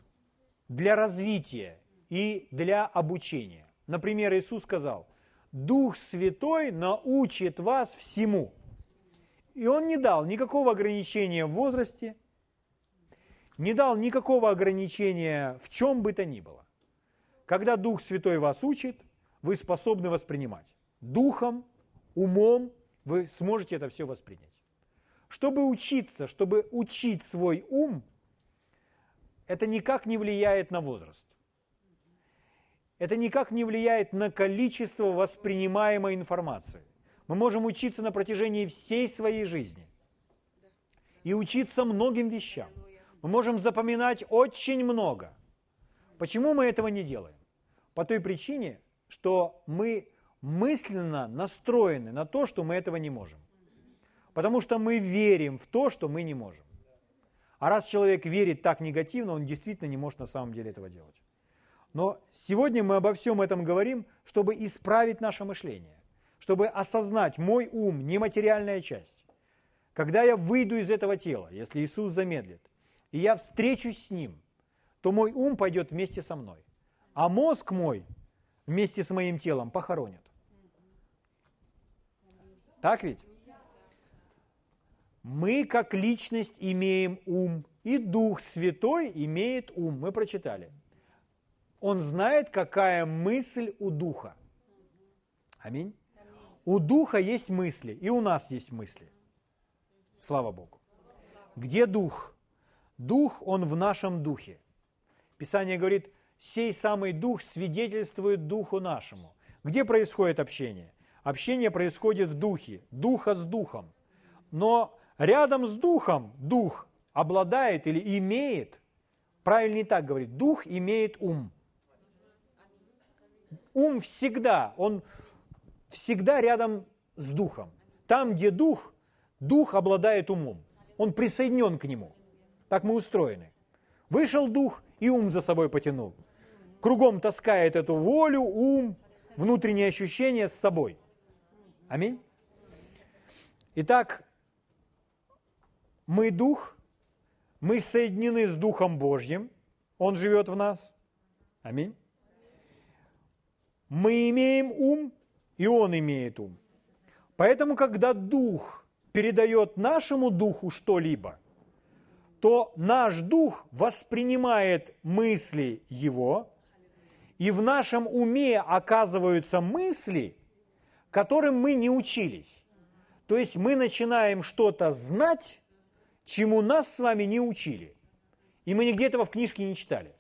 для развития и для обучения. Например, Иисус сказал, Дух Святой научит вас всему. И Он не дал никакого ограничения в возрасте, не дал никакого ограничения в чем бы то ни было. Когда Дух Святой вас учит, вы способны воспринимать. Духом, умом вы сможете это все воспринять. Чтобы учиться, чтобы учить свой ум, это никак не влияет на возраст. Это никак не влияет на количество воспринимаемой информации. Мы можем учиться на протяжении всей своей жизни и учиться многим вещам. Мы можем запоминать очень много. Почему мы этого не делаем? По той причине, что мы мысленно настроены на то, что мы этого не можем. Потому что мы верим в то, что мы не можем. А раз человек верит так негативно, он действительно не может на самом деле этого делать. Но сегодня мы обо всем этом говорим, чтобы исправить наше мышление, чтобы осознать мой ум, нематериальная часть. Когда я выйду из этого тела, если Иисус замедлит, и я встречусь с Ним, то мой ум пойдет вместе со мной, а мозг мой вместе с моим телом похоронят. Так ведь? Мы как личность имеем ум, и Дух Святой имеет ум. Мы прочитали. Он знает, какая мысль у Духа. Аминь. У Духа есть мысли, и у нас есть мысли. Слава Богу. Где Дух? Дух, Он в нашем Духе. Писание говорит, сей самый Дух свидетельствует Духу нашему. Где происходит общение? Общение происходит в Духе, Духа с Духом. Но рядом с Духом Дух обладает или имеет, правильно не так говорит, Дух имеет ум. Ум всегда, он всегда рядом с Духом. Там, где Дух, Дух обладает умом. Он присоединен к нему. Так мы устроены. Вышел Дух, и ум за собой потянул. Кругом таскает эту волю, ум, внутренние ощущения с собой. Аминь. Итак, мы дух, мы соединены с Духом Божьим, Он живет в нас. Аминь. Мы имеем ум, и Он имеет ум. Поэтому, когда Дух передает нашему Духу что-либо, то наш Дух воспринимает мысли Его, и в нашем уме оказываются мысли, которым мы не учились. То есть мы начинаем что-то знать, чему нас с вами не учили. И мы нигде этого в книжке не читали.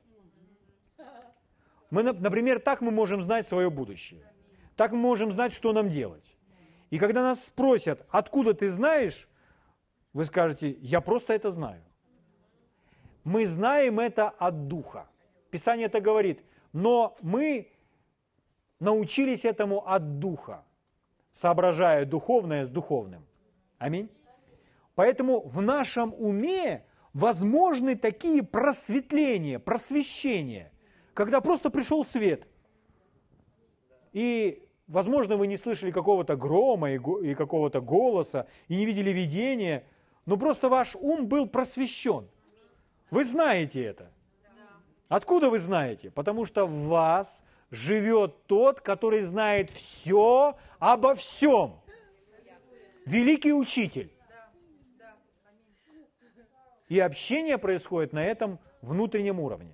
Мы, например, так мы можем знать свое будущее. Так мы можем знать, что нам делать. И когда нас спросят, откуда ты знаешь, вы скажете, я просто это знаю. Мы знаем это от Духа. Писание это говорит, но мы научились этому от Духа, соображая духовное с духовным. Аминь. Поэтому в нашем уме возможны такие просветления, просвещения, когда просто пришел свет. И, возможно, вы не слышали какого-то грома и какого-то голоса, и не видели видения, но просто ваш ум был просвещен. Вы знаете это. Откуда вы знаете? Потому что в вас живет тот, который знает все обо всем. Великий учитель. И общение происходит на этом внутреннем уровне.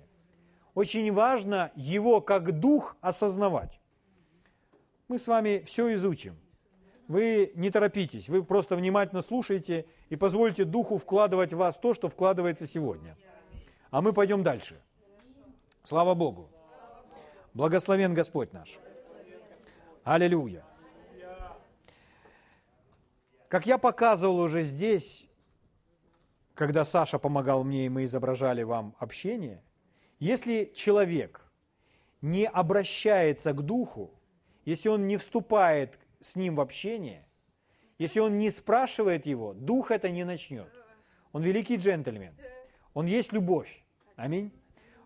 Очень важно его как дух осознавать. Мы с вами все изучим. Вы не торопитесь, вы просто внимательно слушаете и позвольте духу вкладывать в вас то, что вкладывается сегодня. А мы пойдем дальше. Слава Богу. Благословен Господь наш. Аллилуйя. Как я показывал уже здесь, когда Саша помогал мне, и мы изображали вам общение, Если человек не обращается к духу, если он не вступает с ним в общение, если он не спрашивает его, дух это не начнет. Он великий джентльмен. Он есть любовь. Аминь.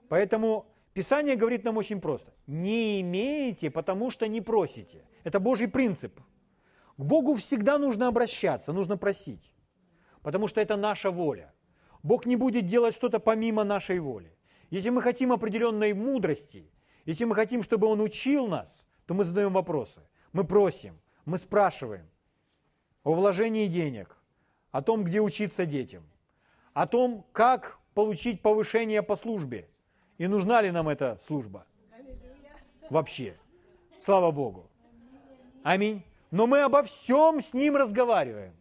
Поэтому Писание говорит нам очень просто. Не имеете, потому что не просите. Это Божий принцип. К Богу всегда нужно обращаться, нужно просить. Потому что это наша воля. Бог не будет делать что-то помимо нашей воли. Если мы хотим определенной мудрости, если мы хотим, чтобы Он учил нас, то мы задаем вопросы. Мы просим, мы спрашиваем о вложении денег, о том, где учиться детям, о том, как получить повышение по службе и нужна ли нам эта служба вообще. Слава Богу. Аминь. Но мы обо всем с Ним разговариваем.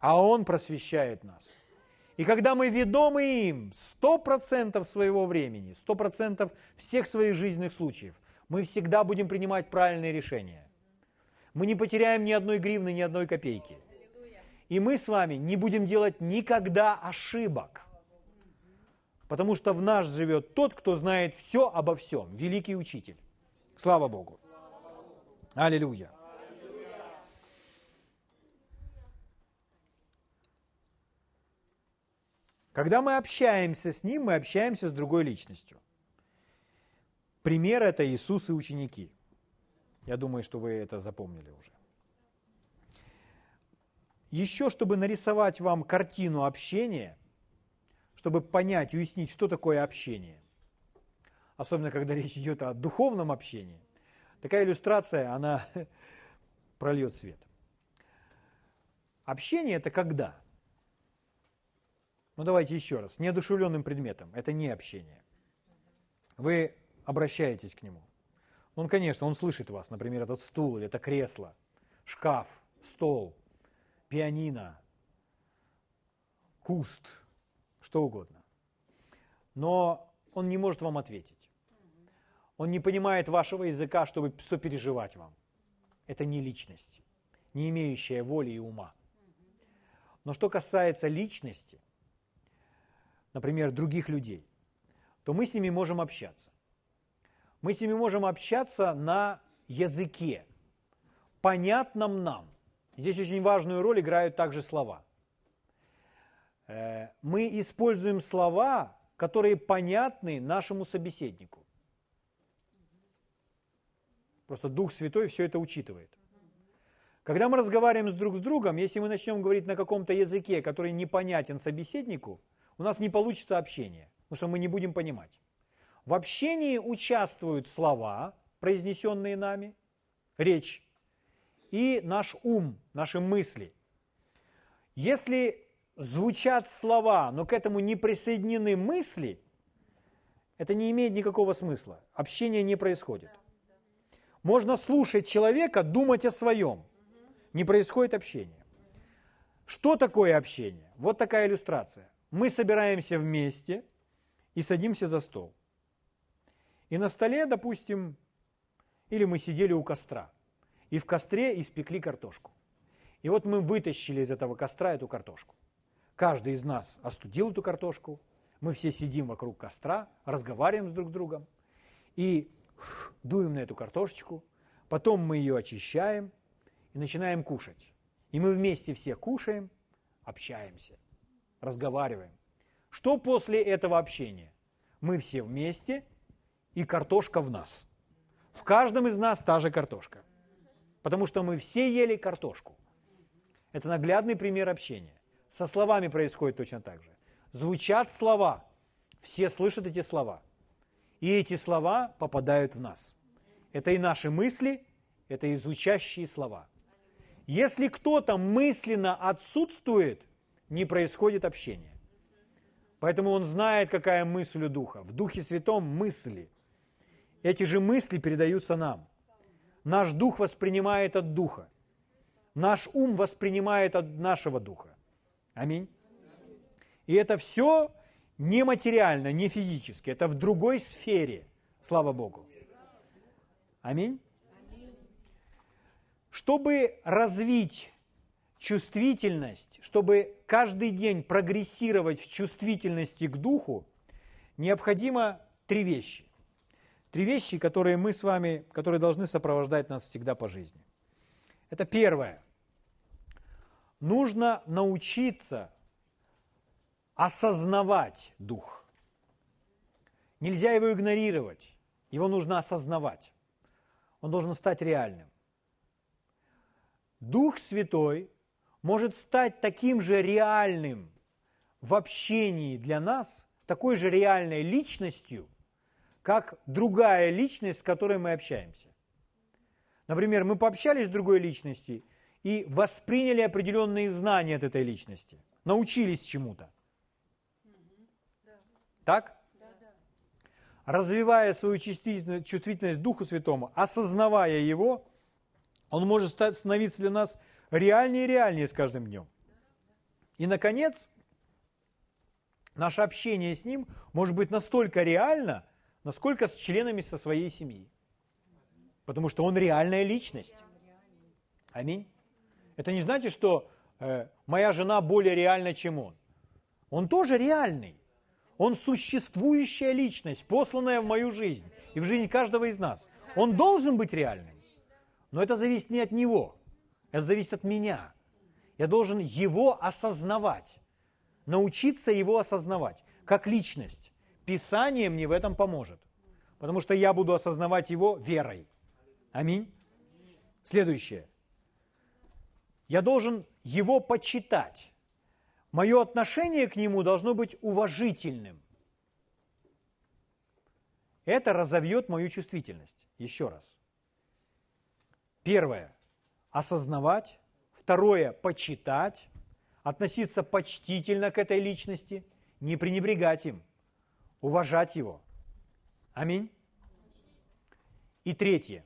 А Он просвещает нас. И когда мы ведомы им 100% своего времени, 100% всех своих жизненных случаев, мы всегда будем принимать правильные решения. Мы не потеряем ни одной гривны, ни одной копейки. И мы с вами не будем делать никогда ошибок. Потому что в нас живет тот, кто знает все обо всем, великий учитель. Слава Богу. Аллилуйя. Когда мы общаемся с Ним, мы общаемся с другой личностью. Пример – это Иисус и ученики. Я думаю, что вы это запомнили уже. Еще, чтобы нарисовать вам картину общения, чтобы понять, уяснить, что такое общение, особенно когда речь идет о духовном общении, такая иллюстрация, она прольет свет. Общение – это когда? Ну давайте еще раз. Неодушевленным предметом. Это не общение. Вы обращаетесь к нему. Он, конечно, он слышит вас. Например, этот стул или это кресло, шкаф, стол, пианино, куст, что угодно. Но он не может вам ответить. Он не понимает вашего языка, чтобы сопереживать вам. Это не личность, не имеющая воли и ума. Но что касается личности – например, других людей, то мы с ними можем общаться. Мы с ними можем общаться на языке, понятном нам. Здесь очень важную роль играют также слова. Э, мы используем слова, которые понятны нашему собеседнику. Просто Дух Святой все это учитывает. Когда мы разговариваем с друг с другом, если мы начнем говорить на каком-то языке, который непонятен собеседнику – у нас не получится общение, потому что мы не будем понимать. В общении участвуют слова, произнесенные нами, речь, и наш ум, наши мысли. Если звучат слова, но к этому не присоединены мысли, это не имеет никакого смысла. Общение не происходит. Можно слушать человека, думать о своем. Не происходит общение. Что такое общение? Вот такая иллюстрация мы собираемся вместе и садимся за стол. И на столе, допустим, или мы сидели у костра, и в костре испекли картошку. И вот мы вытащили из этого костра эту картошку. Каждый из нас остудил эту картошку, мы все сидим вокруг костра, разговариваем с друг с другом и дуем на эту картошечку, потом мы ее очищаем и начинаем кушать. И мы вместе все кушаем, общаемся разговариваем. Что после этого общения? Мы все вместе, и картошка в нас. В каждом из нас та же картошка. Потому что мы все ели картошку. Это наглядный пример общения. Со словами происходит точно так же. Звучат слова, все слышат эти слова. И эти слова попадают в нас. Это и наши мысли, это и звучащие слова. Если кто-то мысленно отсутствует – не происходит общение. Поэтому он знает, какая мысль у Духа. В Духе Святом мысли. Эти же мысли передаются нам. Наш Дух воспринимает от Духа. Наш ум воспринимает от нашего Духа. Аминь. И это все нематериально, не физически. Это в другой сфере. Слава Богу. Аминь. Чтобы развить чувствительность, чтобы каждый день прогрессировать в чувствительности к духу, необходимо три вещи. Три вещи, которые мы с вами, которые должны сопровождать нас всегда по жизни. Это первое. Нужно научиться осознавать дух. Нельзя его игнорировать, его нужно осознавать. Он должен стать реальным. Дух Святой может стать таким же реальным в общении для нас, такой же реальной личностью, как другая личность, с которой мы общаемся. Например, мы пообщались с другой личностью и восприняли определенные знания от этой личности, научились чему-то. Так? Развивая свою чувствительность Духу Святому, осознавая его, он может становиться для нас реальнее и реальнее с каждым днем. И, наконец, наше общение с Ним может быть настолько реально, насколько с членами со своей семьи. Потому что Он реальная личность. Аминь. Это не значит, что э, моя жена более реальна, чем он. Он тоже реальный. Он существующая личность, посланная в мою жизнь и в жизнь каждого из нас. Он должен быть реальным. Но это зависит не от него, это зависит от меня. Я должен его осознавать, научиться его осознавать, как личность. Писание мне в этом поможет, потому что я буду осознавать его верой. Аминь. Следующее. Я должен его почитать. Мое отношение к нему должно быть уважительным. Это разовьет мою чувствительность. Еще раз. Первое – осознавать. Второе – почитать. Относиться почтительно к этой личности. Не пренебрегать им. Уважать его. Аминь. И третье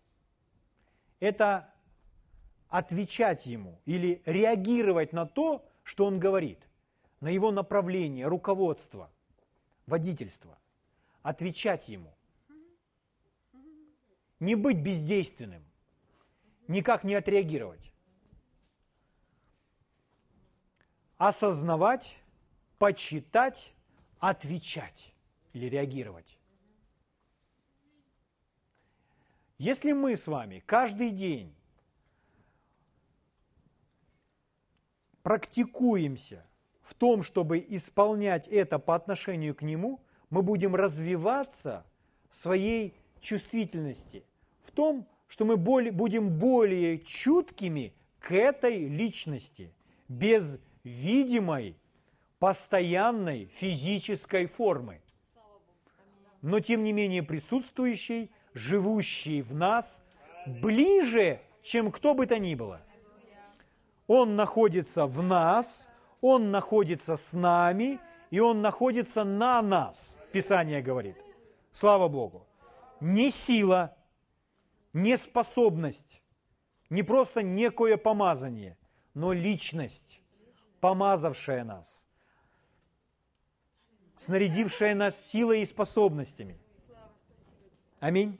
– это отвечать ему или реагировать на то, что он говорит, на его направление, руководство, водительство. Отвечать ему. Не быть бездейственным, никак не отреагировать. Осознавать, почитать, отвечать или реагировать. Если мы с вами каждый день практикуемся в том, чтобы исполнять это по отношению к Нему, мы будем развиваться в своей чувствительности, в том, что мы более, будем более чуткими к этой личности, без видимой, постоянной физической формы, но тем не менее присутствующей, живущей в нас, ближе, чем кто бы то ни было – он находится в нас, Он находится с нами, и Он находится на нас, Писание говорит. Слава Богу. Не сила, не способность, не просто некое помазание, но личность, помазавшая нас, снарядившая нас силой и способностями. Аминь.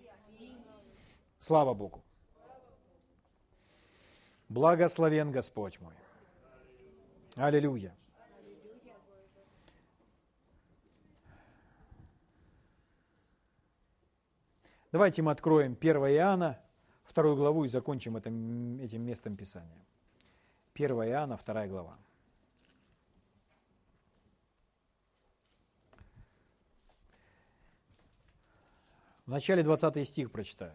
Слава Богу. Благословен Господь мой. Аллилуйя. Давайте мы откроем 1 Иоанна, вторую главу и закончим этим, этим местом Писания. 1 Иоанна, вторая глава. В начале 20 стих прочитаю.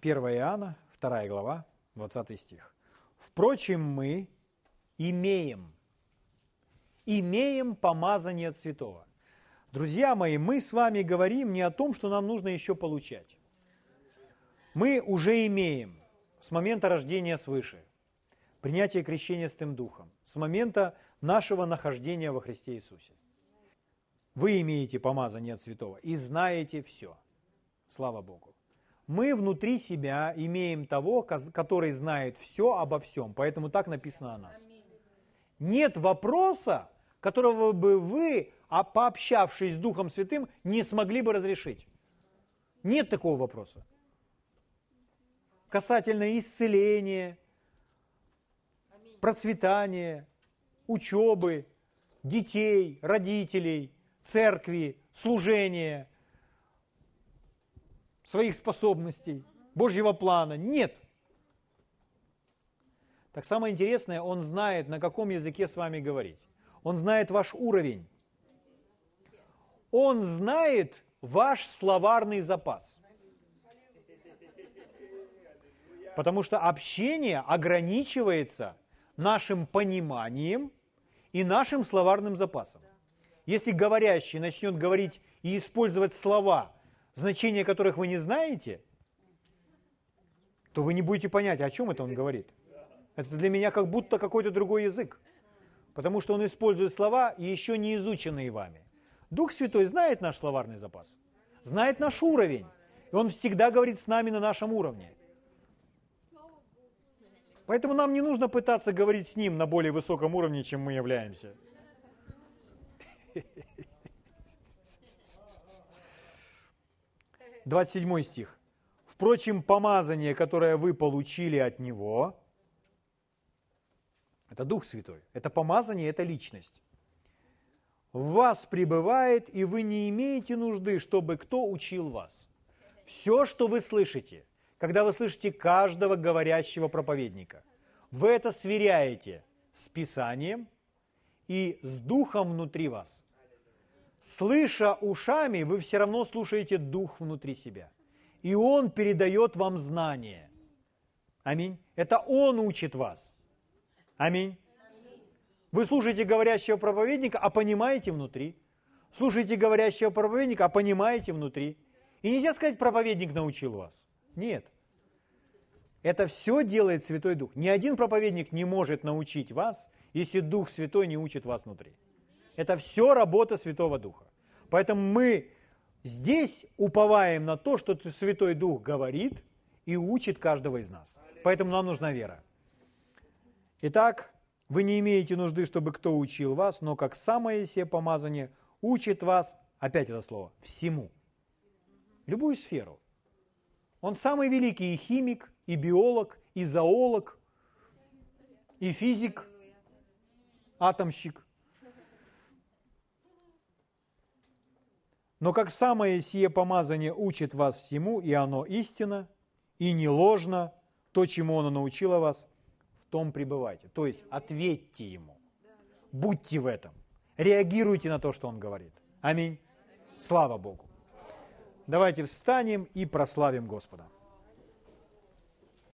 1 Иоанна, 2 глава, 20 стих. Впрочем, мы имеем, имеем помазание от святого. Друзья мои, мы с вами говорим не о том, что нам нужно еще получать. Мы уже имеем с момента рождения свыше, принятия крещения с тем духом, с момента нашего нахождения во Христе Иисусе. Вы имеете помазание от святого и знаете все. Слава Богу мы внутри себя имеем того, который знает все обо всем. Поэтому так написано о нас. Нет вопроса, которого бы вы, а пообщавшись с Духом Святым, не смогли бы разрешить. Нет такого вопроса. Касательно исцеления, процветания, учебы, детей, родителей, церкви, служения, своих способностей, Божьего плана. Нет. Так самое интересное, он знает, на каком языке с вами говорить. Он знает ваш уровень. Он знает ваш словарный запас. Потому что общение ограничивается нашим пониманием и нашим словарным запасом. Если говорящий начнет говорить и использовать слова, значения которых вы не знаете, то вы не будете понять, о чем это он говорит. Это для меня как будто какой-то другой язык. Потому что он использует слова, еще не изученные вами. Дух Святой знает наш словарный запас, знает наш уровень. И он всегда говорит с нами на нашем уровне. Поэтому нам не нужно пытаться говорить с ним на более высоком уровне, чем мы являемся. 27 стих. Впрочем, помазание, которое вы получили от Него, это Дух Святой, это помазание, это личность. В вас пребывает, и вы не имеете нужды, чтобы кто учил вас. Все, что вы слышите, когда вы слышите каждого говорящего проповедника, вы это сверяете с Писанием и с Духом внутри вас. Слыша ушами, вы все равно слушаете Дух внутри себя. И Он передает вам знания. Аминь. Это Он учит вас. Аминь. Вы слушаете говорящего проповедника, а понимаете внутри. Слушаете говорящего проповедника, а понимаете внутри. И нельзя сказать, проповедник научил вас. Нет. Это все делает Святой Дух. Ни один проповедник не может научить вас, если Дух Святой не учит вас внутри. Это все работа Святого Духа. Поэтому мы здесь уповаем на то, что Святой Дух говорит и учит каждого из нас. Поэтому нам нужна вера. Итак, вы не имеете нужды, чтобы кто учил вас, но как самое себе помазание учит вас, опять это слово, всему. Любую сферу. Он самый великий и химик, и биолог, и зоолог, и физик, атомщик. Но как самое сие помазание учит вас всему, и оно истина, и не ложно, то, чему оно научило вас, том пребывайте. То есть ответьте ему. Будьте в этом. Реагируйте на то, что он говорит. Аминь. Слава Богу. Давайте встанем и прославим Господа.